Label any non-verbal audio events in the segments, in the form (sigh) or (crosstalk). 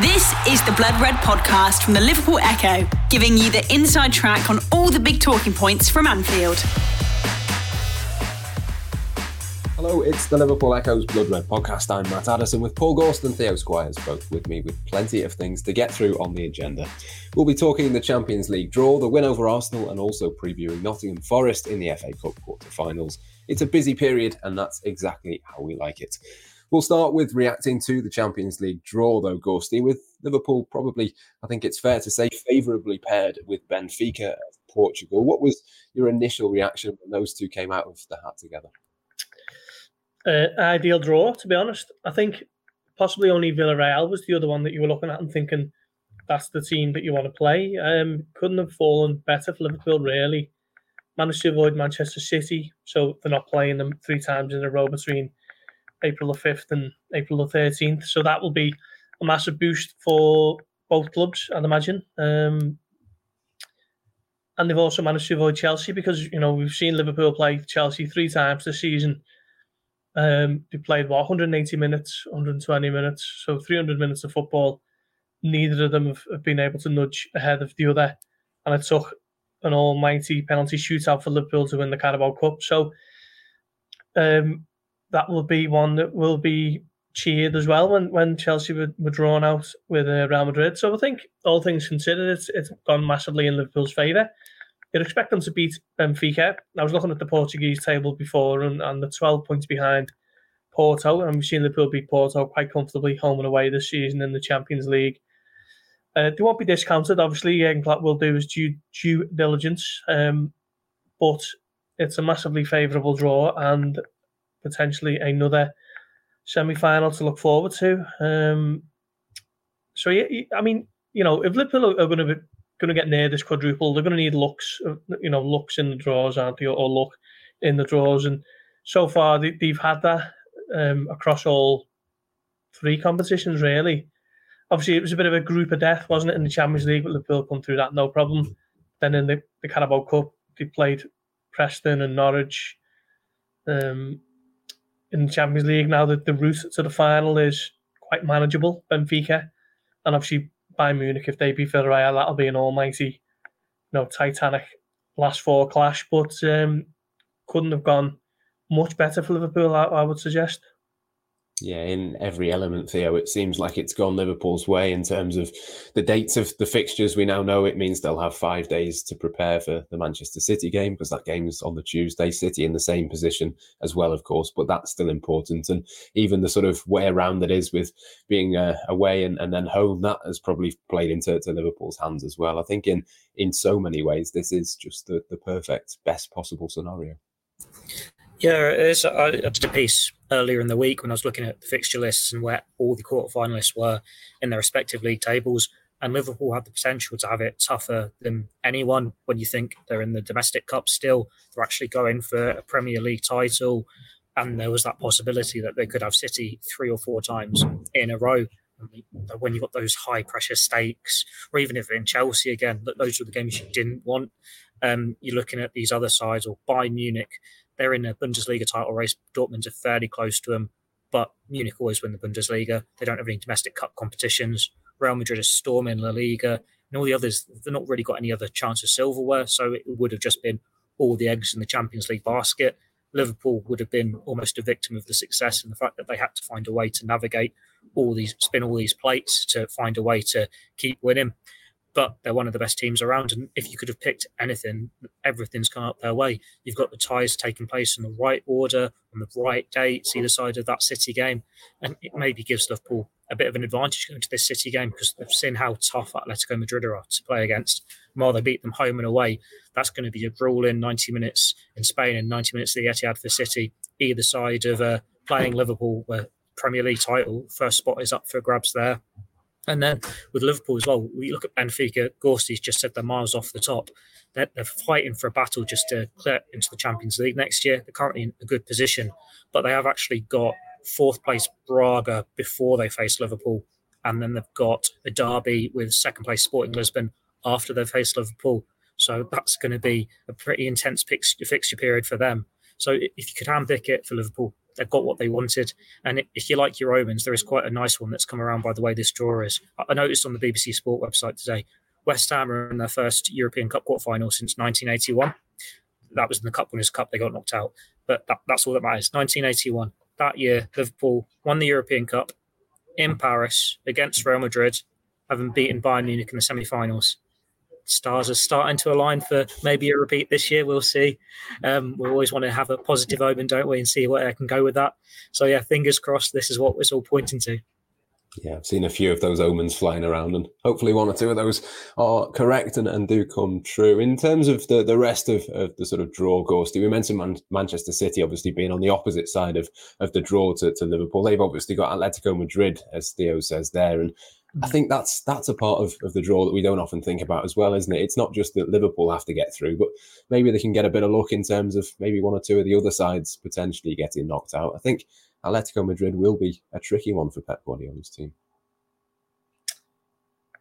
This is the Blood Red podcast from the Liverpool Echo, giving you the inside track on all the big talking points from Anfield. Hello, it's the Liverpool Echo's Blood Red podcast. I'm Matt Addison with Paul Gorst and Theo Squires, both with me with plenty of things to get through on the agenda. We'll be talking the Champions League draw, the win over Arsenal, and also previewing Nottingham Forest in the FA Cup quarter-finals. It's a busy period, and that's exactly how we like it. We'll start with reacting to the Champions League draw, though, Gorsty, with Liverpool probably, I think it's fair to say, favourably paired with Benfica of Portugal. What was your initial reaction when those two came out of the hat together? Uh, ideal draw, to be honest. I think possibly only Villarreal was the other one that you were looking at and thinking that's the team that you want to play. Um, couldn't have fallen better for Liverpool, really. Managed to avoid Manchester City, so they're not playing them three times in a row between April the 5th and April the 13th. So that will be a massive boost for both clubs, I'd imagine. Um, and they've also managed to avoid Chelsea because, you know, we've seen Liverpool play Chelsea three times this season. Um, they played, what, 180 minutes, 120 minutes, so 300 minutes of football. Neither of them have, have been able to nudge ahead of the other. And it took an almighty penalty shootout for Liverpool to win the Carabao Cup. So um, that will be one that will be cheered as well when, when Chelsea were, were drawn out with uh, Real Madrid. So I think all things considered, it's, it's gone massively in Liverpool's favour. You'd expect them to beat Benfica. I was looking at the Portuguese table before and, and the 12 points behind Porto, and we've seen Liverpool beat Porto quite comfortably home and away this season in the Champions League. Uh, they won't be discounted, obviously. Jurgen will do his due, due diligence, um, but it's a massively favourable draw, and potentially another semi final to look forward to. Um, so yeah, I mean, you know, if Liverpool are going to be going to get near this quadruple, they're going to need looks, you know, looks in the draws, aren't they, or look in the draws, and so far they, have had that um, across all three competitions, really. Obviously, it was a bit of a group of death, wasn't it, in the Champions League? But Liverpool come through that no problem. Then in the, the Carabao Cup, they played Preston and Norwich. Um, in the Champions League now that the route to the final is quite manageable. Benfica and obviously Bayern Munich, if they beat Villarreal, that'll be an almighty, you know, Titanic last four clash. But um, couldn't have gone much better for Liverpool, I, I would suggest yeah, in every element, Theo, it seems like it's gone Liverpool's way in terms of the dates of the fixtures. We now know it means they'll have five days to prepare for the Manchester City game because that game is on the Tuesday. City in the same position as well, of course, but that's still important. And even the sort of way around that is with being uh, away and, and then home, that has probably played into Liverpool's hands as well. I think in in so many ways, this is just the, the perfect, best possible scenario. Yeah, it is. I, did a piece earlier in the week when I was looking at the fixture lists and where all the quarter finalists were in their respective league tables. And Liverpool had the potential to have it tougher than anyone when you think they're in the domestic cup still. They're actually going for a Premier League title. And there was that possibility that they could have City three or four times in a row. When you've got those high pressure stakes, or even if in Chelsea again, those were the games you didn't want. Um, you're looking at these other sides, or Bayern Munich they're in a Bundesliga title race. Dortmund are fairly close to them, but Munich always win the Bundesliga. They don't have any domestic cup competitions. Real Madrid is storming La Liga, and all the others, they've not really got any other chance of silverware. So it would have just been all the eggs in the Champions League basket. Liverpool would have been almost a victim of the success and the fact that they had to find a way to navigate all these, spin all these plates to find a way to keep winning but they're one of the best teams around. And if you could have picked anything, everything's come up their way. You've got the ties taking place in the right order, on the right dates, either side of that City game. And it maybe gives Liverpool a bit of an advantage going to this City game because they've seen how tough Atletico Madrid are to play against. While they beat them home and away, that's going to be a grueling 90 minutes in Spain and 90 minutes at the Etihad for City, either side of uh, playing Liverpool, where Premier League title, first spot is up for grabs there. And then with Liverpool as well, we look at Benfica. Gorsty's just said they're miles off the top. They're, they're, fighting for a battle just to clear into the Champions League next year. They're currently in a good position, but they have actually got fourth place Braga before they face Liverpool, and then they've got a derby with second place Sporting Lisbon after they face Liverpool. So that's going to be a pretty intense fixture period for them. So if you could handpick it for Liverpool, they've got what they wanted. And if you like your omens, there is quite a nice one that's come around by the way this draw is. I noticed on the BBC Sport website today, West Ham are in their first European Cup quarterfinal since 1981. That was in the Cup Winners' Cup. They got knocked out, but that, that's all that matters. 1981. That year, Liverpool won the European Cup in Paris against Real Madrid, having beaten Bayern Munich in the semi-finals stars are starting to align for maybe a repeat this year. We'll see. Um, we always want to have a positive omen, don't we, and see where I can go with that. So yeah, fingers crossed. This is what it's all pointing to. Yeah, I've seen a few of those omens flying around, and hopefully one or two of those are correct and, and do come true. In terms of the, the rest of, of the sort of draw, Gorsty, we mentioned Man- Manchester City obviously being on the opposite side of, of the draw to, to Liverpool. They've obviously got Atletico Madrid, as Theo says there, and I mm. think that's that's a part of, of the draw that we don't often think about as well, isn't it? It's not just that Liverpool have to get through, but maybe they can get a bit of luck in terms of maybe one or two of the other sides potentially getting knocked out. I think Atletico Madrid will be a tricky one for Pep Guardiola's team.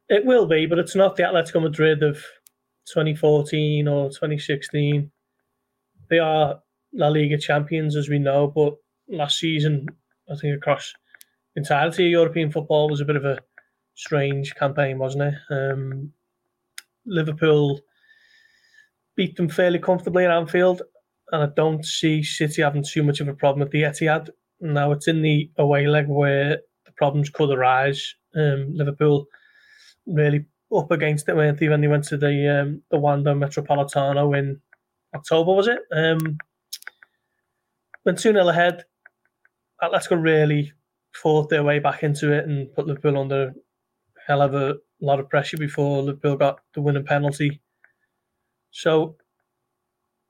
It will be, but it's not the Atletico Madrid of 2014 or 2016. They are La Liga champions, as we know, but last season, I think across entirety of European football was a bit of a strange campaign, wasn't it? Um, Liverpool beat them fairly comfortably at Anfield, and I don't see City having too much of a problem with the Etihad. Now it's in the away leg where the problems could arise. Um, Liverpool really up against it, weren't they, when they went to the um, the Wanda Metropolitano in October, was it? Um, went 2 0 ahead. Atletico really fought their way back into it and put Liverpool under hell of a lot of pressure before Liverpool got the winning penalty. So,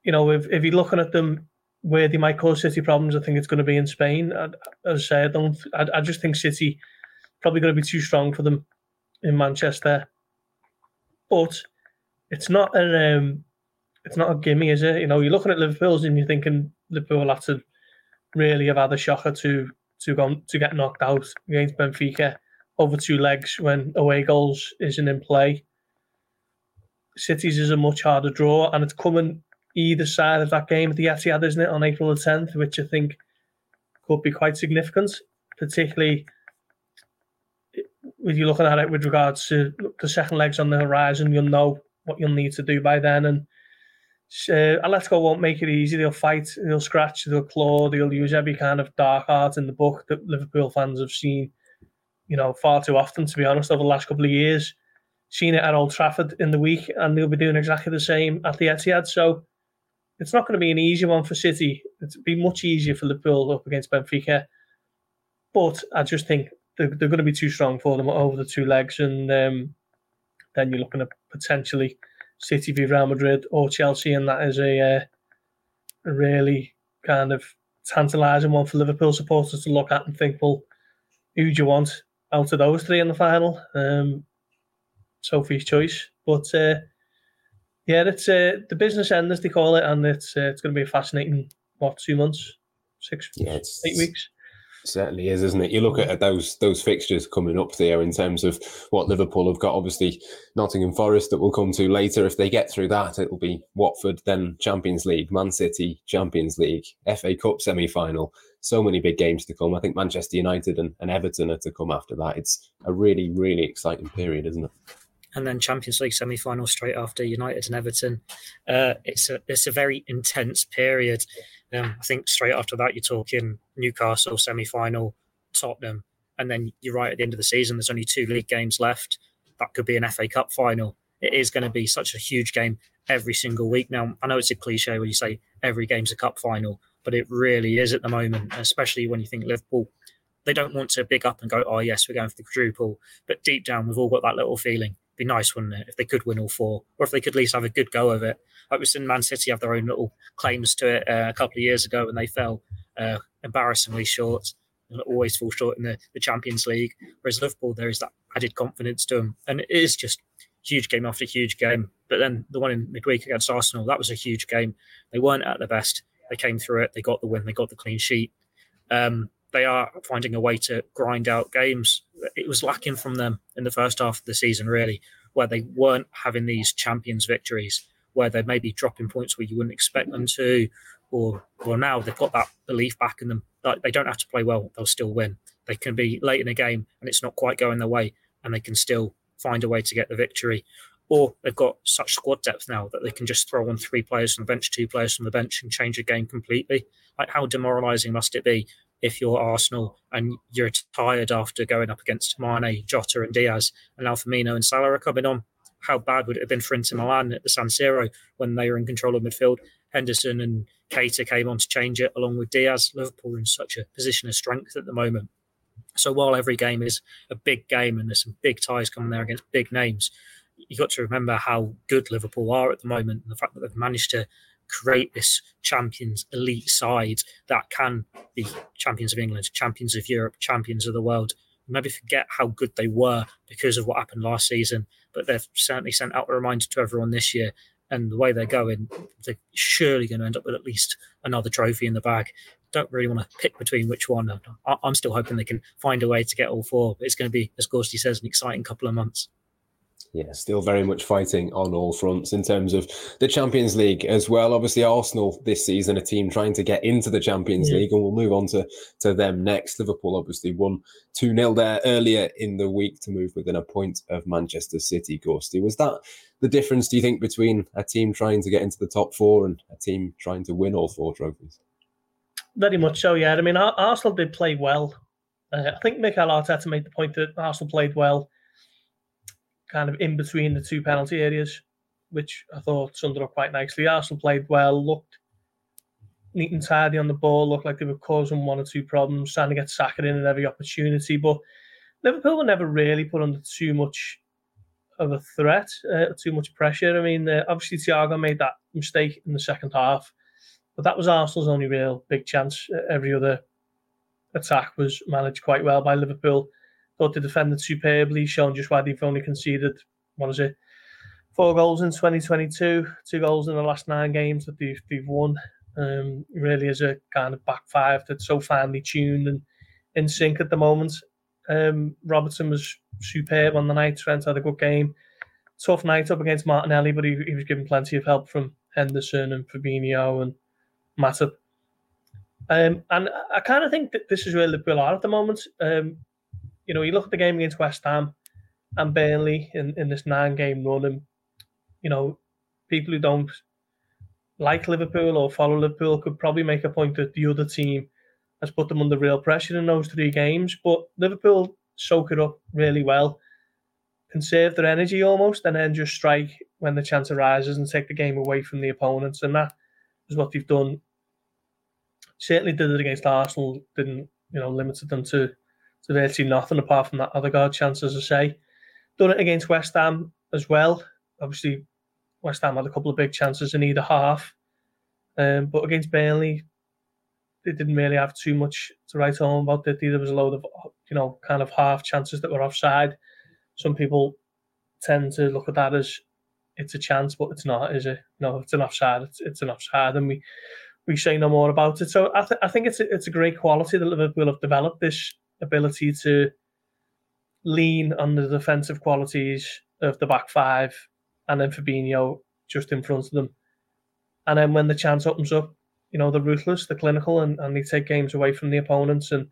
you know, if, if you're looking at them where they might cause City problems, I think it's going to be in Spain. As I say, I don't. I, I just think City probably going to be too strong for them in Manchester. But it's not an um, it's not a gimme, is it? You know, you're looking at Liverpool's and you're thinking Liverpool have to really have had a shocker to to go to get knocked out against Benfica over two legs when away goals isn't in play. Cities is a much harder draw, and it's coming either side of that game at the Etihad, isn't it, on April the 10th, which I think could be quite significant, particularly with you looking at it with regards to the second legs on the horizon. You'll know what you'll need to do by then, and uh, Atletico won't make it easy. They'll fight, they'll scratch, they'll claw, they'll use every kind of dark art in the book that Liverpool fans have seen you know, far too often, to be honest, over the last couple of years. Seen it at Old Trafford in the week, and they'll be doing exactly the same at the Etihad. So it's not going to be an easy one for City. It'll be much easier for Liverpool up against Benfica. But I just think they're, they're going to be too strong for them over the two legs. And um, then you're looking at potentially City v Real Madrid or Chelsea, and that is a, uh, a really kind of tantalising one for Liverpool supporters to look at and think, well, who do you want? Out of those three in the final. Um, Sophie's choice, but uh, yeah, it's uh, the business end as they call it, and it's uh, it's going to be a fascinating what two months, six, yeah, eight weeks. Certainly is, isn't it? You look at those those fixtures coming up there in terms of what Liverpool have got. Obviously, Nottingham Forest that we'll come to later. If they get through that, it'll be Watford, then Champions League, Man City, Champions League, FA Cup semi final. So many big games to come. I think Manchester United and, and Everton are to come after that. It's a really, really exciting period, isn't it? and then Champions League semi final straight after United and Everton. Uh, it's a it's a very intense period. Um, I think straight after that you're talking Newcastle semi final, Tottenham, and then you're right at the end of the season. There's only two league games left. That could be an FA Cup final. It is going to be such a huge game every single week. Now I know it's a cliche when you say every game's a cup final, but it really is at the moment, especially when you think Liverpool they don't want to big up and go, oh yes, we're going for the quadruple. But deep down, we've all got that little feeling be nice, wouldn't it, if they could win all four, or if they could at least have a good go of it. Like we've seen Man City have their own little claims to it uh, a couple of years ago when they fell uh, embarrassingly short, always fall short in the, the Champions League. Whereas Liverpool, there is that added confidence to them, and it is just huge game after huge game. But then the one in midweek against Arsenal, that was a huge game. They weren't at their best. They came through it. They got the win. They got the clean sheet. Um, they are finding a way to grind out games. It was lacking from them in the first half of the season, really, where they weren't having these champions victories, where they may be dropping points where you wouldn't expect them to, or well now they've got that belief back in them. They don't have to play well; they'll still win. They can be late in a game and it's not quite going their way, and they can still find a way to get the victory. Or they've got such squad depth now that they can just throw on three players from the bench, two players from the bench, and change the game completely. Like how demoralising must it be if you're Arsenal and you're tired after going up against Mane, Jota, and Diaz, and now Firmino and Salah are coming on? How bad would it have been for Inter Milan at the San Siro when they were in control of midfield? Henderson and Keita came on to change it along with Diaz. Liverpool are in such a position of strength at the moment. So while every game is a big game and there's some big ties coming there against big names, you've got to remember how good Liverpool are at the moment and the fact that they've managed to create this champions elite side that can be champions of England, champions of Europe, champions of the world. Maybe forget how good they were because of what happened last season, but they've certainly sent out a reminder to everyone this year. And the way they're going, they're surely going to end up with at least another trophy in the bag don't really want to pick between which one. I'm still hoping they can find a way to get all four. But it's going to be, as Gorsty says, an exciting couple of months. Yeah, still very much fighting on all fronts in terms of the Champions League as well. Obviously, Arsenal this season, a team trying to get into the Champions yeah. League, and we'll move on to, to them next. Liverpool obviously won 2 0 there earlier in the week to move within a point of Manchester City. Gorsty, was that the difference, do you think, between a team trying to get into the top four and a team trying to win all four trophies? Very much so, yeah. I mean, Arsenal did play well. Uh, I think Mikel Arteta made the point that Arsenal played well, kind of in between the two penalty areas, which I thought summed up quite nicely. Arsenal played well, looked neat and tidy on the ball, looked like they were causing one or two problems, trying to get Saka in at every opportunity. But Liverpool were never really put under too much of a threat, uh, too much pressure. I mean, uh, obviously Thiago made that mistake in the second half but that was Arsenal's only real big chance. Every other attack was managed quite well by Liverpool. Thought they defended superbly, showing just why they've only conceded, what is it, four goals in 2022, two goals in the last nine games that they've, they've won. Um, really is a kind of back five that's so finely tuned and in sync at the moment. Um, Robertson was superb on the night. Trent had a good game. Tough night up against Martinelli, but he, he was given plenty of help from Henderson and Fabinho and massive. Um, and I kind of think that this is where Liverpool are at the moment. Um, you know, you look at the game against West Ham and Burnley in, in this nine game run, and, you know, people who don't like Liverpool or follow Liverpool could probably make a point that the other team has put them under real pressure in those three games. But Liverpool soak it up really well, conserve their energy almost, and then just strike when the chance arises and take the game away from the opponents. And that is what they've done. Certainly did it against Arsenal, didn't, you know, limited them to, to virtually nothing apart from that Odegaard chance, as I say. Done it against West Ham as well. Obviously, West Ham had a couple of big chances in either half. Um, but against Burnley, they didn't really have too much to write home about. It. There was a load of, you know, kind of half chances that were offside. Some people tend to look at that as it's a chance, but it's not, is it? No, it's an offside. It's, it's an offside, and we we say no more about it. So I, th- I think it's a, it's a great quality that Liverpool have developed this ability to lean on the defensive qualities of the back five, and then Fabinho just in front of them, and then when the chance opens up, you know they're ruthless, they're clinical, and, and they take games away from the opponents, and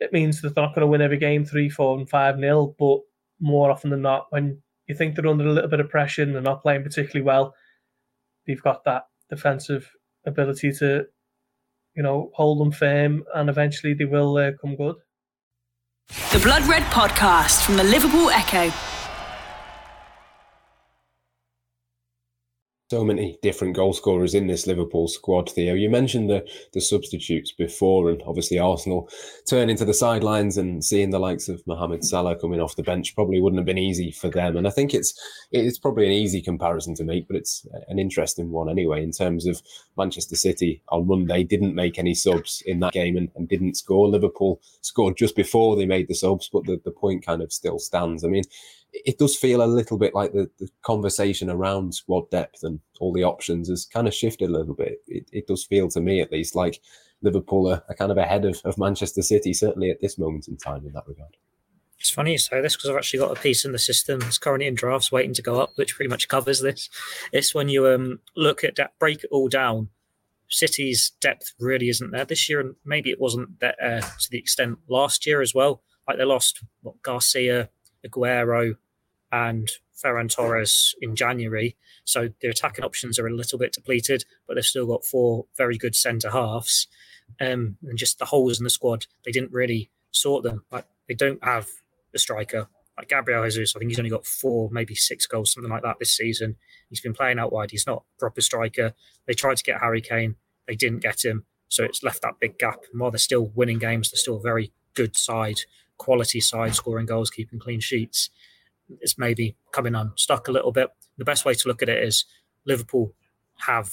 it means that they're not going to win every game three, four, and five nil, but more often than not, when you think they're under a little bit of pressure and they're not playing particularly well, they've got that defensive ability to, you know, hold them firm and eventually they will uh, come good. The Blood Red Podcast from the Liverpool Echo. So many different goal scorers in this Liverpool squad, Theo. You mentioned the the substitutes before, and obviously Arsenal turning to the sidelines and seeing the likes of Mohamed Salah coming off the bench probably wouldn't have been easy for them. And I think it's it's probably an easy comparison to make, but it's an interesting one anyway. In terms of Manchester City on Monday, didn't make any subs in that game and, and didn't score. Liverpool scored just before they made the subs, but the, the point kind of still stands. I mean it does feel a little bit like the, the conversation around squad depth and all the options has kind of shifted a little bit. It, it does feel to me, at least, like Liverpool are, are kind of ahead of, of Manchester City, certainly at this moment in time in that regard. It's funny you say this because I've actually got a piece in the system that's currently in drafts waiting to go up, which pretty much covers this. It's when you um, look at that, break it all down City's depth really isn't there this year, and maybe it wasn't there uh, to the extent last year as well. Like they lost what, Garcia, Aguero, and Ferran Torres in January, so their attacking options are a little bit depleted, but they've still got four very good centre halves. Um, and just the holes in the squad, they didn't really sort them. Like they don't have a striker. Like Gabriel Jesus, I think he's only got four, maybe six goals, something like that this season. He's been playing out wide. He's not a proper striker. They tried to get Harry Kane. They didn't get him. So it's left that big gap. And while they're still winning games, they're still a very good side, quality side, scoring goals, keeping clean sheets. It's maybe coming unstuck a little bit. The best way to look at it is Liverpool have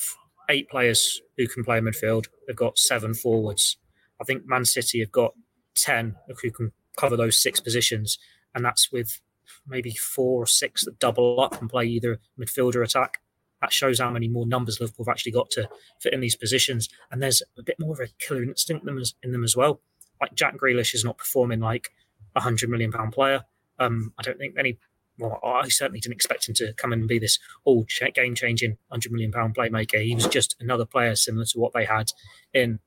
eight players who can play midfield. They've got seven forwards. I think Man City have got 10 who can cover those six positions. And that's with maybe four or six that double up and play either midfield or attack. That shows how many more numbers Liverpool have actually got to fit in these positions. And there's a bit more of a killer instinct in them as well. Like Jack Grealish is not performing like a hundred million pound player. Um, I don't think any. Well, I certainly didn't expect him to come in and be this all game changing hundred million pound playmaker. He was just another player similar to what they had in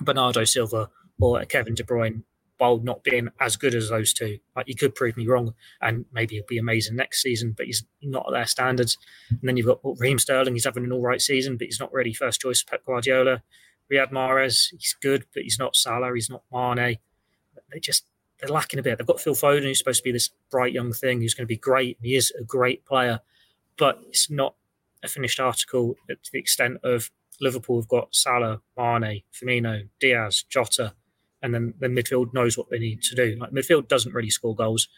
Bernardo Silva or Kevin De Bruyne while not being as good as those two. Like he could prove me wrong, and maybe he'll be amazing next season, but he's not at their standards. And then you've got Raheem Sterling. He's having an all right season, but he's not really first choice for Pep Guardiola. Riyad Mahrez, he's good, but he's not Salah. He's not Mane. They just they're lacking a bit. They've got Phil Foden, who's supposed to be this bright young thing, who's going to be great. He is a great player, but it's not a finished article to the extent of Liverpool have got Salah, Mane, Firmino, Diaz, Jota and then the midfield knows what they need to do. Like midfield doesn't really score goals,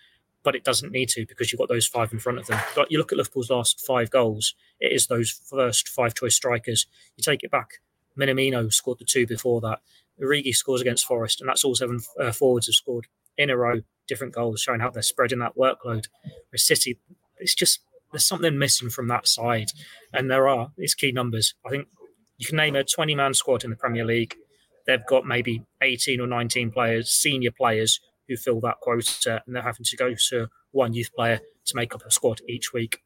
but it doesn't need to because you've got those five in front of them. You look at Liverpool's last five goals; it is those first five choice strikers. You take it back. Minamino scored the two before that. Origi scores against Forest, and that's all seven uh, forwards have scored in a row, different goals, showing how they're spreading that workload. Whereas City, it's just there's something missing from that side, and there are it's key numbers. I think you can name a 20 man squad in the Premier League they've got maybe 18 or 19 players, senior players, who fill that quota, and they're having to go to one youth player to make up a squad each week.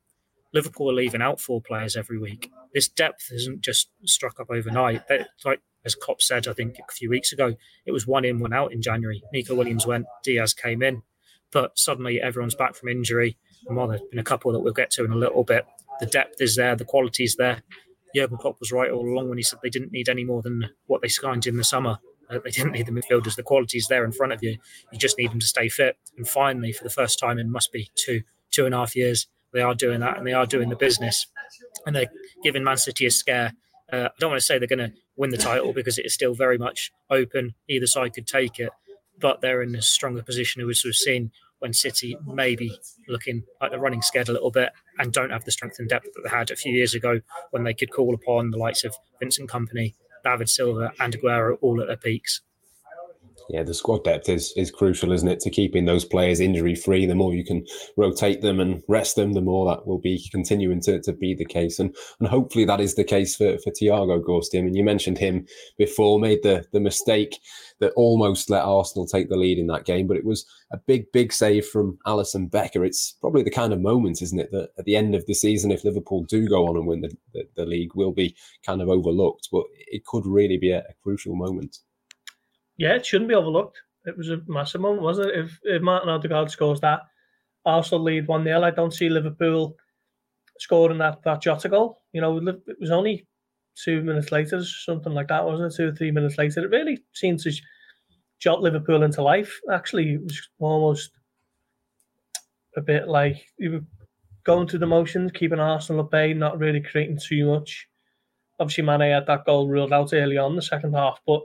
Liverpool are leaving out four players every week. This depth isn't just struck up overnight. Like as Klopp said, I think a few weeks ago, it was one in, one out in January. Neco Williams went, Diaz came in, but suddenly everyone's back from injury. And while there's been a couple that we'll get to in a little bit, the depth is there, the quality is there. Jurgen Klopp was right all along when he said they didn't need any more than what they signed in the summer. Uh, they didn't need the midfielders. The quality is there in front of you. You just need them to stay fit. And finally, for the first time in must be two two and a half years, they are doing that and they are doing the business. And they're giving Man City a scare. Uh, I don't want to say they're going to win the title because it is still very much open. Either side could take it, but they're in a stronger position as we've seen when City maybe looking like they're running scared a little bit and don't have the strength and depth that they had a few years ago when they could call upon the likes of Vincent Kompany, David Silva, and Aguero all at their peaks yeah, the squad depth is is crucial, isn't it, to keeping those players injury free. The more you can rotate them and rest them, the more that will be continuing to, to be the case. And and hopefully that is the case for, for Thiago Gorsty. I you mentioned him before, made the, the mistake that almost let Arsenal take the lead in that game, but it was a big, big save from Alisson Becker. It's probably the kind of moment, isn't it, that at the end of the season, if Liverpool do go on and win the, the, the league, will be kind of overlooked. But it could really be a, a crucial moment. Yeah, it shouldn't be overlooked. It was a massive moment, wasn't it? If, if Martin Odegaard scores that, Arsenal lead 1 0. I don't see Liverpool scoring that, that Jota goal. You know, it was only two minutes later, something like that, wasn't it? Two or three minutes later. It really seemed to jot Liverpool into life. Actually, it was almost a bit like you were going through the motions, keeping Arsenal at bay, not really creating too much. Obviously, Mane had that goal ruled out early on the second half, but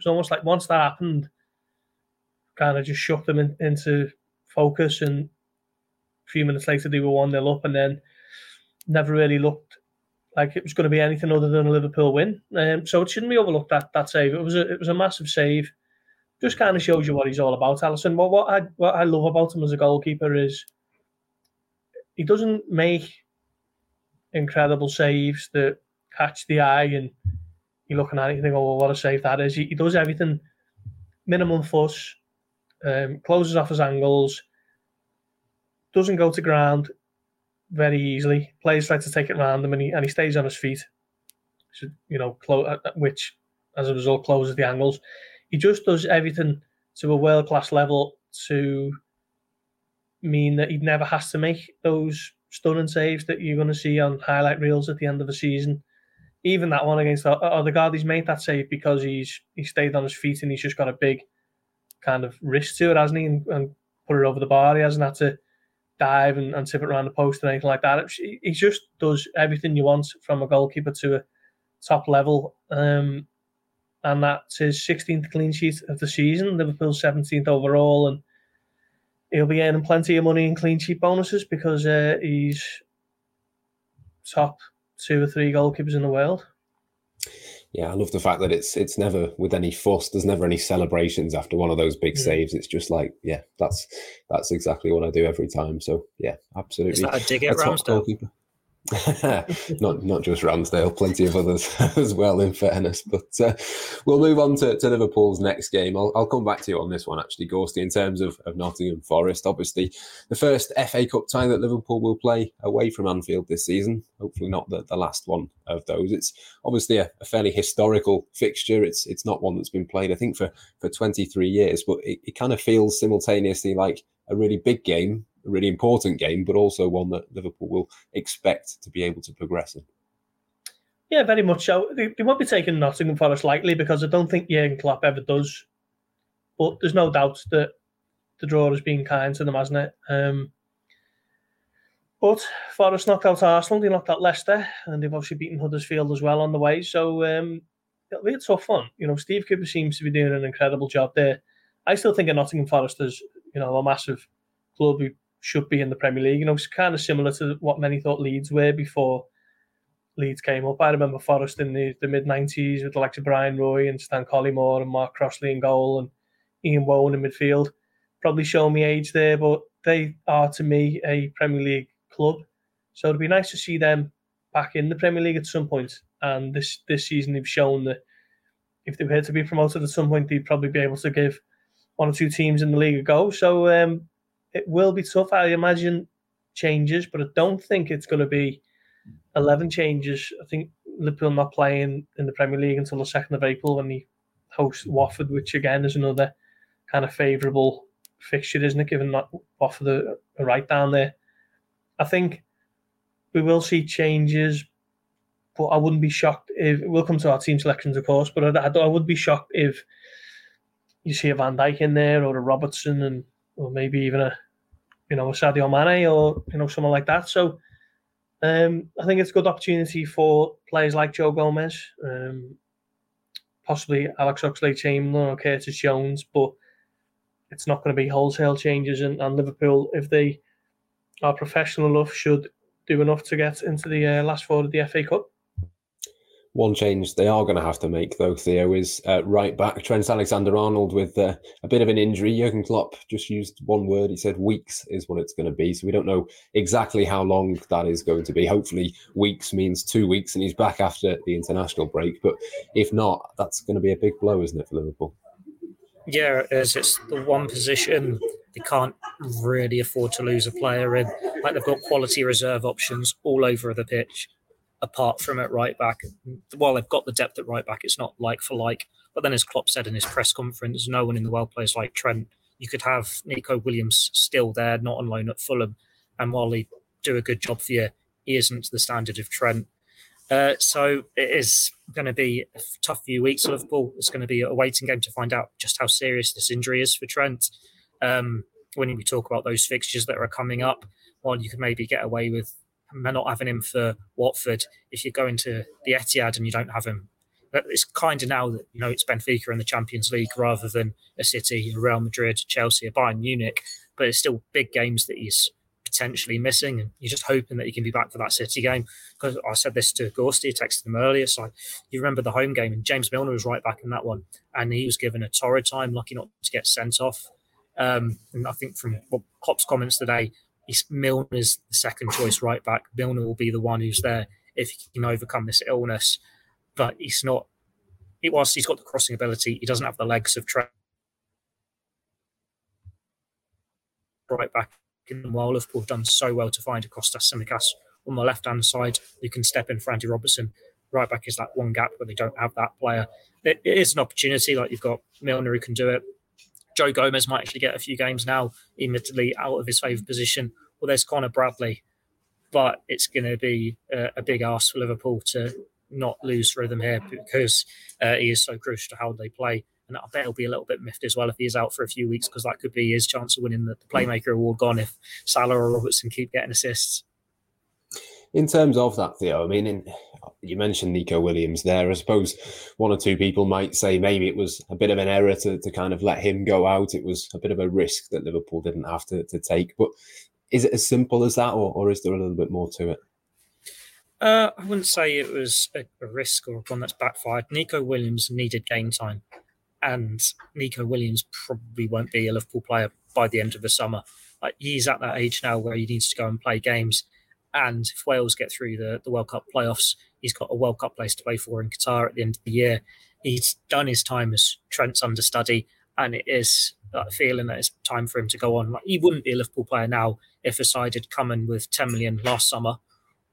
was almost like once that happened, kind of just shook them in, into focus. And a few minutes later, they were 1 0 up and then never really looked like it was going to be anything other than a Liverpool win. Um, so it shouldn't be overlooked that that save. It was a it was a massive save. Just kind of shows you what he's all about, Alisson. But what I what I love about him as a goalkeeper is he doesn't make incredible saves that catch the eye and you're looking at it, you think, oh, well, what a save that is. He, he does everything minimum fuss, um, closes off his angles, doesn't go to ground very easily. Players try to take it around him and he, and he stays on his feet. you know, clo- which as a result closes the angles. He just does everything to a world class level to mean that he never has to make those stunning saves that you're going to see on highlight reels at the end of the season. Even that one against Odegaard, he's made that save because he's he stayed on his feet and he's just got a big kind of wrist to it, hasn't he? And, and put it over the bar. He hasn't had to dive and, and tip it around the post or anything like that. He just does everything you want from a goalkeeper to a top level. Um, and that's his 16th clean sheet of the season. Liverpool's 17th overall, and he'll be earning plenty of money in clean sheet bonuses because uh, he's top two or three goalkeepers in the world. Yeah, I love the fact that it's it's never with any fuss. There's never any celebrations after one of those big yeah. saves. It's just like, yeah, that's that's exactly what I do every time. So yeah, absolutely. Is that a dig at Ramsdale? Not not just Ramsdale, plenty of others (laughs) as well. In fairness, but uh, we'll move on to, to Liverpool's next game. I'll, I'll come back to you on this one actually, Gorsty. In terms of, of Nottingham Forest, obviously the first FA Cup tie that Liverpool will play away from Anfield this season. Hopefully not the, the last one of those. It's obviously a, a fairly historical fixture. It's it's not one that's been played I think for for 23 years, but it, it kind of feels simultaneously like a really big game a really important game, but also one that Liverpool will expect to be able to progress in. Yeah, very much so. They, won't be taking Nottingham Forest lightly because I don't think Jurgen Klopp ever does. But there's no doubt that the draw has been kind to them, hasn't it? Um, but Forest knocked out Arsenal, they knocked out Leicester, and they've obviously beaten Huddersfield as well on the way. So um, it'll be a tough one. You know, Steve Cooper seems to be doing an incredible job there. I still think of Nottingham Forest as, you know, a massive club who should be in the Premier League. You know, it's kind of similar to what many thought Leeds were before Leeds came up. I remember Forest in the, the mid 90s with the likes of Bryan Roy and Stan Collymore and Mark Crossley in goal and Ian Woan in midfield. Probably show me age there, but they are to me a Premier League club. So it'd be nice to see them back in the Premier League at some point. And this this season they've shown that if they were to be promoted at some point, they'd probably be able to give one or two teams in the league a go. So um, it will be tough. I imagine changes, but I don't think it's going to be 11 changes. I think Liverpool not playing in the Premier League until the 2nd of April when they host Watford, which again is another kind of favourable fixture, isn't it? Given that Watford are right down there. I think we will see changes, but I wouldn't be shocked if we'll come to our team selections, of course. But I, I, I would be shocked if you see a Van Dijk in there or a Robertson and or maybe even a you know a Sadio Mane or you know someone like that. So um, I think it's a good opportunity for players like Joe Gomez, um, possibly Alex Oxlade-Chamberlain or Curtis Jones, but it's not going to be wholesale changes. And, and Liverpool, if they are professional enough, should do enough to get into the uh, last four of the FA Cup. One change they are going to have to make, though, Theo, is uh, right back Trent Alexander Arnold with uh, a bit of an injury. Jurgen Klopp just used one word. He said weeks is what it's going to be. So we don't know exactly how long that is going to be. Hopefully, weeks means two weeks and he's back after the international break. But if not, that's going to be a big blow, isn't it, for Liverpool? Yeah, it is. It's the one position they can't really afford to lose a player in. Like they've got quality reserve options all over the pitch apart from at right back. While they've got the depth at right back, it's not like for like. But then, as Klopp said in his press conference, no one in the world plays like Trent. You could have Neco Williams still there, not on loan at Fulham, and while he do a good job for you, he isn't the standard of Trent. Uh, so it is going to be a tough few weeks for Liverpool. It's going to be a waiting game to find out just how serious this injury is for Trent. Um, when we talk about those fixtures that are coming up, while you could maybe get away with not having him for Watford if you're going to the Etihad and you don't have him. It's kind of now that you know it's Benfica in the Champions League rather than a City, a Real Madrid, Chelsea, a Bayern Munich. But it's still big games that he's potentially missing, and you're just hoping that he can be back for that City game. Because I said this to Gorsty, texted him earlier. So you remember the home game, and James Milner was right back in that one, and he was given a torrid time, lucky not to get sent off. Um, and I think from well, Klopp's comments today, he's Milner's the second choice right back. Milner will be the one who's there if he can overcome this illness. But he's not. It was he's got the crossing ability. He doesn't have the legs of Trent. Right back in the while Liverpool have done so well to find a Kostas Tsimikas on the left hand side who can step in for Andy Robertson. right back is that one gap where they don't have that player. it, it is an opportunity. Like you've got Milner who can do it. Joe Gomez might actually get a few games now, admittedly out of his favourite position. Well, there's Connor Bradley, but it's going to be a, a, big ask for Liverpool to not lose rhythm here because uh, he is so crucial to how they play. And I bet he'll be a little bit miffed as well if he is out for a few weeks because that could be his chance of winning the, the Playmaker Award gone if Salah or Robertson keep getting assists. In terms of that, Theo, I mean, in, you mentioned Neco Williams there. I suppose one or two people might say maybe it was a bit of an error to, to kind of let him go out. It was a bit of a risk that Liverpool didn't have to, to take. But is it as simple as that, or, or is there a little bit more to it? Uh, I wouldn't say it was a, a risk or one that's backfired. Neco Williams needed game time, and Neco Williams probably won't be a Liverpool player by the end of the summer. Like he's at that age now where he needs to go and play games. And if Wales get through the, the World Cup playoffs, he's got a World Cup place to play for in Qatar at the end of the year. He's done his time as Trent's understudy, and it is that feeling that it's time for him to go on. Like he wouldn't be a Liverpool player now if a side had come in with 10 million last summer,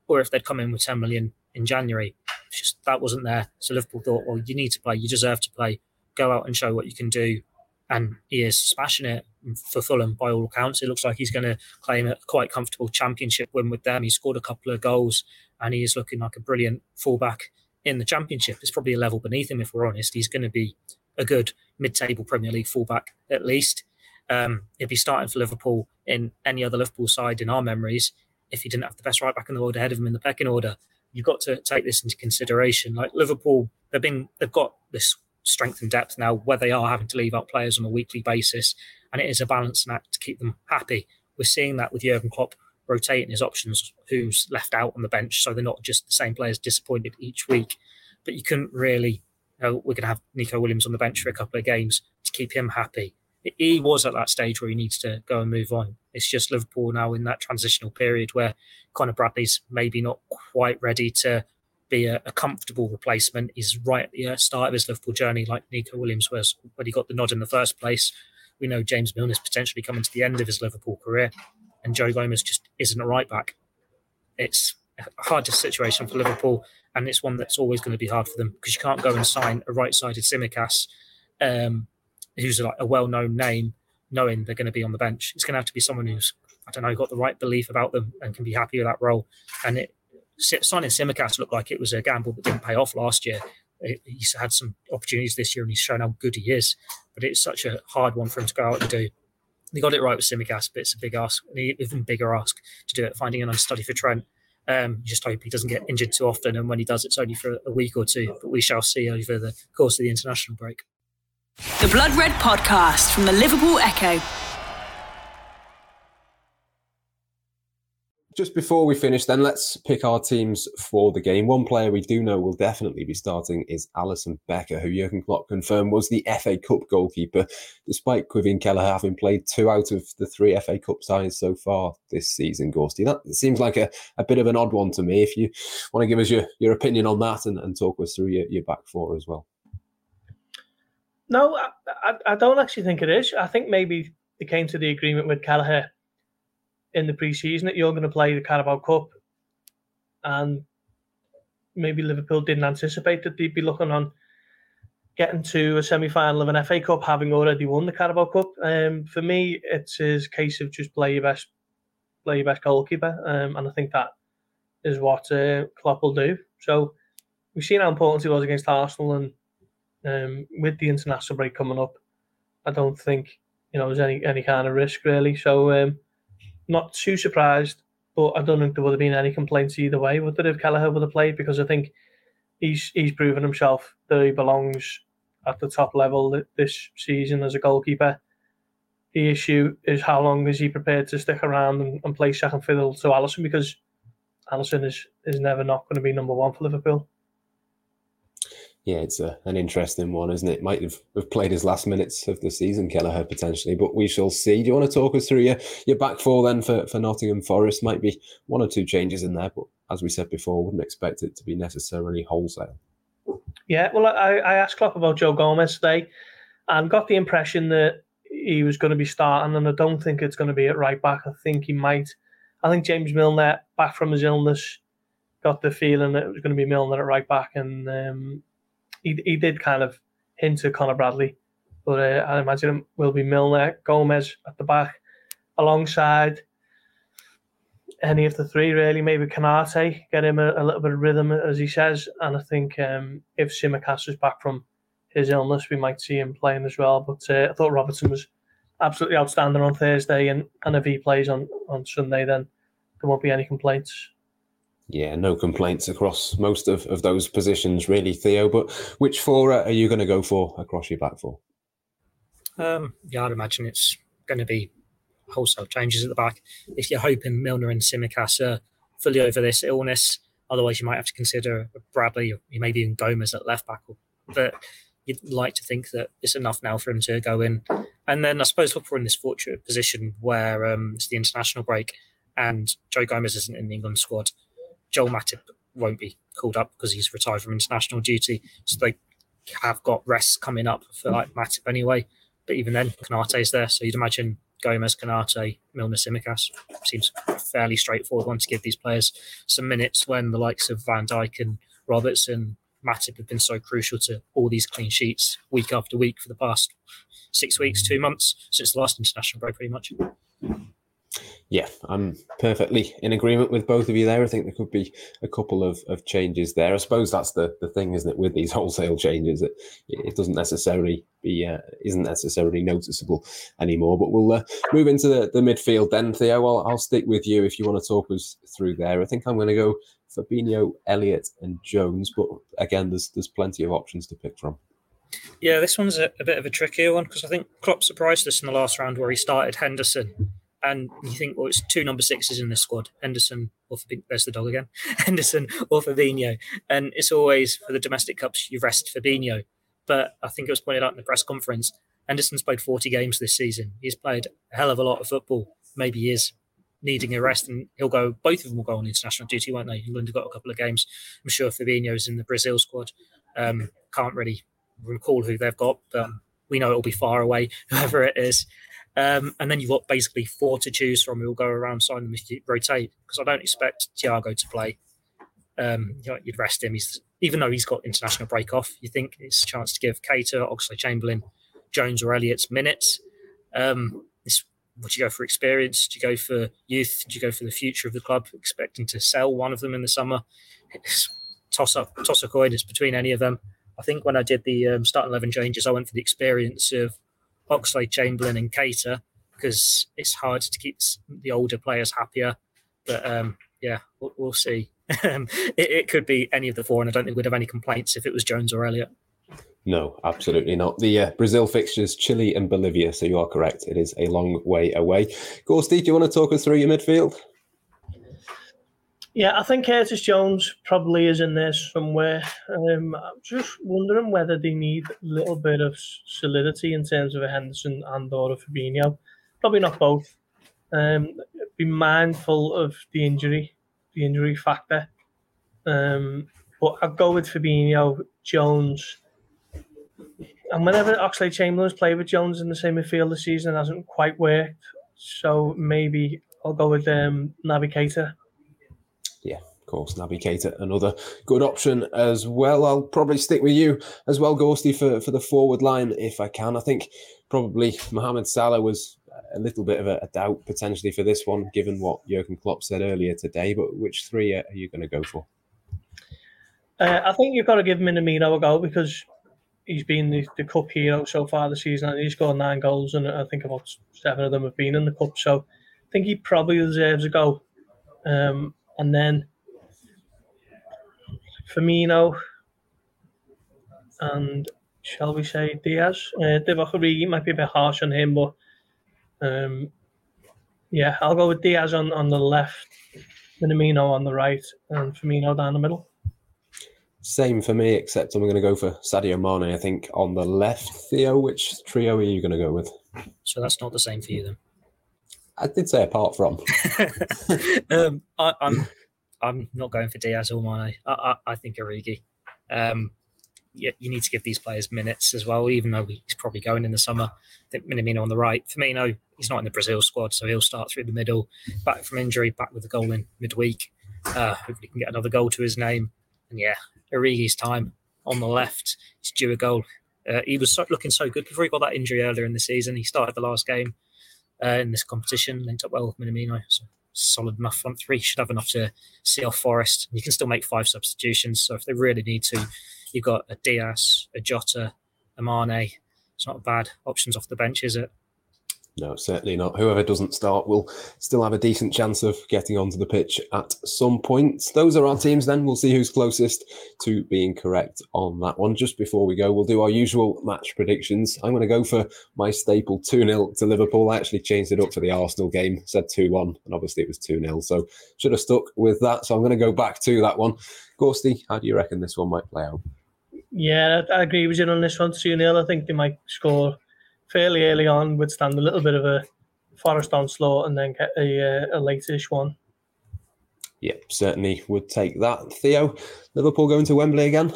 or if they'd come in with 10 million in January. It's just that wasn't there. So Liverpool thought, well, you need to play, you deserve to play, go out and show what you can do. And he is smashing it for Fulham by all accounts. It looks like he's going to claim a quite comfortable championship win with them. He scored a couple of goals and he is looking like a brilliant fullback in the championship. It's probably a level beneath him if we're honest. He's going to be a good mid-table Premier League fullback at least. Um, if he's starting for Liverpool in any other Liverpool side in our memories, if he didn't have the best right back in the world ahead of him in the pecking order, you've got to take this into consideration. Like Liverpool, they've been they've got this strength and depth now where they are having to leave out players on a weekly basis, and it is a balancing act to keep them happy. We're seeing that with Jurgen Klopp rotating his options, who's left out on the bench, so they're not just the same players disappointed each week. But you couldn't really, you know, we're going to have Neco Williams on the bench for a couple of games to keep him happy. He was at that stage where he needs to go and move on. It's just Liverpool now in that transitional period where Connor Bradley's maybe not quite ready to be a, a, comfortable replacement. He's right at the start of his Liverpool journey, like Neco Williams was when he got the nod in the first place. We know James Milner's potentially coming to the end of his Liverpool career, and Joe Gomez just isn't a right back. It's a hard situation for Liverpool, and it's one that's always going to be hard for them because you can't go and sign a right-sided Tsimikas, um, who's like a well-known name, knowing they're going to be on the bench. It's going to have to be someone who's I don't know got the right belief about them and can be happy with that role. And it, signing Tsimikas looked like it was a gamble that didn't pay off last year. He's had some opportunities this year and he's shown how good he is, but it's such a hard one for him to go out and do. He got it right with Tsimikas, but it's a big ask, an even bigger ask to do it. Finding an understudy for Trent. Um, just hope he doesn't get injured too often, and when he does, it's only for a week or two. But we shall see over the course of the international break. The Blood Red Podcast from the Liverpool Echo. Just before we finish, then let's pick our teams for the game. One player we do know will definitely be starting is Alisson Becker, who Jurgen Klopp confirmed was the FA Cup goalkeeper, despite Caoimhín Kelleher having played two out of the three FA Cup sides so far this season. Gorsty, that seems like a, a bit of an odd one to me. If you want to give us your, your opinion on that and, and talk us through your, your back four as well. No, I, I, I don't actually think it is. I think maybe they came to the agreement with Kelleher in the preseason that you're going to play the Carabao Cup, and maybe Liverpool didn't anticipate that they'd be looking on getting to a semi-final of an FA Cup, having already won the Carabao Cup. Um, for me, it's a case of just play your best, play your best goalkeeper, um, and I think that is what uh, Klopp will do. So we've seen how important he was against Arsenal, and um, with the international break coming up, I don't think you know there's any any kind of risk really. So um, not too surprised, but I don't think there would have been any complaints either way. Would there if Kelleher would have played? Because I think he's he's proven himself that he belongs at the top level this season as a goalkeeper. The issue is how long is he prepared to stick around and, and play second fiddle to Alisson because Alisson is is never not going to be number one for Liverpool yeah, it's a, an interesting one, isn't it? Might have, have played his last minutes of the season, Kelleher, potentially, but we shall see. Do you want to talk us through your, your back four then for, for Nottingham Forest? Might be one or two changes in there, but as we said before, wouldn't expect it to be necessarily wholesale. Yeah, well, I, I asked Klopp about Joe Gomez today and got the impression that he was going to be starting, and I don't think it's going to be at right back. I think he might. I think James Milner, back from his illness, got the feeling that it was going to be Milner at right back, and um, he he did kind of hint to Connor Bradley, but uh, I imagine will be Milner, Gomez at the back, alongside any of the three really. Maybe Konaté, get him a, a, little bit of rhythm as he says, and I think um, if Tsimikas is back from his illness, we might see him playing as well. But uh, I thought Robertson was absolutely outstanding on Thursday, and, and if he plays on, on Sunday, then there won't be any complaints. Yeah, no complaints across most of, of those positions, really, Theo. But which four are you going to go for across your back four? Um, yeah, I'd imagine it's going to be wholesale changes at the back. If you're hoping Milner and Tsimikas are fully over this illness, otherwise you might have to consider Bradley or maybe even Gomez at left back. But you'd like to think that it's enough now for him to go in. And then I suppose look for in this fortunate position where um, it's the international break and Joe Gomez isn't in the England squad. Joel Matip won't be called up because he's retired from international duty. So they have got rests coming up for like Matip anyway. But even then, is there. So you'd imagine Gomez, Konaté, Milner, Tsimikas. seems fairly straightforward one to give these players some minutes when the likes of Van Dijk and Robertson Matip have been so crucial to all these clean sheets week after week for the past six weeks, two months since the last international break, pretty much. Yeah, I'm perfectly in agreement with both of you there. I think there could be a couple of, of changes there. I suppose that's the, the thing, isn't it, with these (laughs) wholesale changes? It, it doesn't necessarily be uh, isn't necessarily noticeable anymore. But we'll uh, move into the, the midfield then, Theo. I'll, I'll stick with you if you want to talk us through there. I think I'm going to go Fabinho, Elliott, and Jones. But again, there's there's plenty of options to pick from. Yeah, this one's a, a bit of a trickier one because I think Klopp surprised us in the last round where he started Henderson, and you think, well, it's two number sixes in this squad: Henderson or there's the dog again, (laughs) Henderson or Fabinho, and it's always for the domestic cups you rest Fabinho. But I think it was pointed out in the press conference. Henderson's played 40 games this season. He's played a hell of a lot of football. Maybe he is needing a rest, and he'll go. Both of them will go on international duty, won't they? England have got a couple of games. I'm sure Fabinho's in the Brazil squad. Um, can't really recall who they've got, but we know it'll be far away, (laughs) whoever it is. Um, and then you've got basically four to choose from who'll go around, sign them, rotate. Because I don't expect Thiago to play. Um, you'd rest him. He's even though he's got international break off. You think it's a chance to give Keita, Oxlade-Chamberlain, Jones, or Elliott's minutes. Um, would you go for experience? Do you go for youth? Do you go for the future of the club, expecting to sell one of them in the summer? It's toss up, toss a coin. It's between any of them. I think when I did the um, start eleven changes, I went for the experience of Oxlade, Chamberlain, and Keita because it's hard to keep the older players happier. But um, yeah, we'll, we'll see. (laughs) it, it, could be any of the four, and I don't think we'd have any complaints if it was Jones or Elliott. No, absolutely not. The uh, Brazil fixtures, Chile and Bolivia. So you are correct. It is a long way away. Gorsty, do you want to talk us through your midfield? Yeah, I think Curtis Jones probably is in there somewhere. Um, I'm just wondering whether they need a little bit of solidity in terms of a Henderson and or a Fabinho. Probably not both. Um, be mindful of the injury, the injury factor. Um, but I'll go with Fabinho, Jones, and whenever Oxlade-Chamberlain's played with Jones in the same midfield this season, it hasn't quite worked. So maybe I'll go with um, of course, Naby Keita, another good option as well. I'll probably stick with you as well, Gorsty, for, for the forward line if I can. I think probably Mohamed Salah was a little bit of a, a doubt potentially for this one, given what Jurgen Klopp said earlier today. But which three are you going to go for? Uh, I think you've got to give Minamino a go because he's been the, the cup hero so far this season. He's scored nine goals, and I think about seven of them have been in the cup. So I think he probably deserves a go. Um, and then Firmino and shall we say Diaz? Uh, Divock Origi might be a bit harsh on him, but um, yeah, I'll go with Diaz on, on the left, Minamino on the right, and Firmino down the middle. Same for me, except I'm going to go for Sadio Mane, I think, on the left. Theo, which trio are you going to go with? So that's not the same for you then? I did say apart from. (laughs) um, I, am I'm, not going for Diaz or Mane. I, I, I think Origi. Um, you, you need to give these players minutes as well, even though he's probably going in the summer. I think Minamino on the right. Firmino, he's not in the Brazil squad, so he'll start through the middle, back from injury, back with a goal in midweek. Uh, hopefully, he can get another goal to his name. And yeah, Origi's time on the left is due a goal. Uh, he was so, looking so good before he got that injury earlier in the season. He started the last game uh, in this competition, linked up well with Minamino. So solid enough front three. Should have enough to see off Forest. You can still make five substitutions. So if they really need to, you've got a Diaz, a Jota, a Mane. It's not bad options off the bench, is it? No, certainly not. Whoever doesn't start will still have a decent chance of getting onto the pitch at some point. Those are our teams then. We'll see who's closest to being correct on that one. Just before we go, we'll do our usual match predictions. I'm going to go for my staple 2 0 to Liverpool. I actually changed it up for the Arsenal game, said 2 1, and obviously it was 2 0. So should have stuck with that. So I'm going to go back to that one. Gorsty, how do you reckon this one might play out? Yeah, I agree with you on this one, 2 0. I think they might score fairly early on, withstand a little bit of a Forest onslaught, and then get a, uh, a late-ish one. Yep, certainly would take that. Theo, Liverpool going to Wembley again?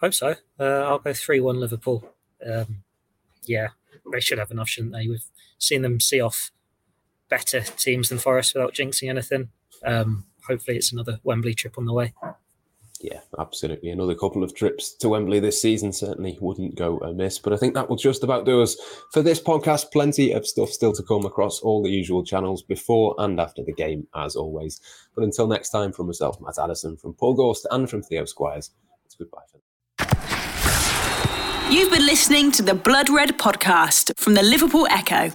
Hope so. Uh, I'll go 3 1 Liverpool. Um, yeah, they should have enough, shouldn't they? We've seen them see off better teams than Forest without jinxing anything. Um, hopefully, it's another Wembley trip on the way. Yeah, absolutely. Another couple of trips to Wembley this season certainly wouldn't go amiss. But I think that will just about do us for this podcast. Plenty of stuff still to come across all the usual channels before and after the game, as always. But until next time, from myself, Matt Addison, from Paul Gorst, and from Theo Squires, it's goodbye for You've been listening to the Blood Red podcast from the Liverpool Echo.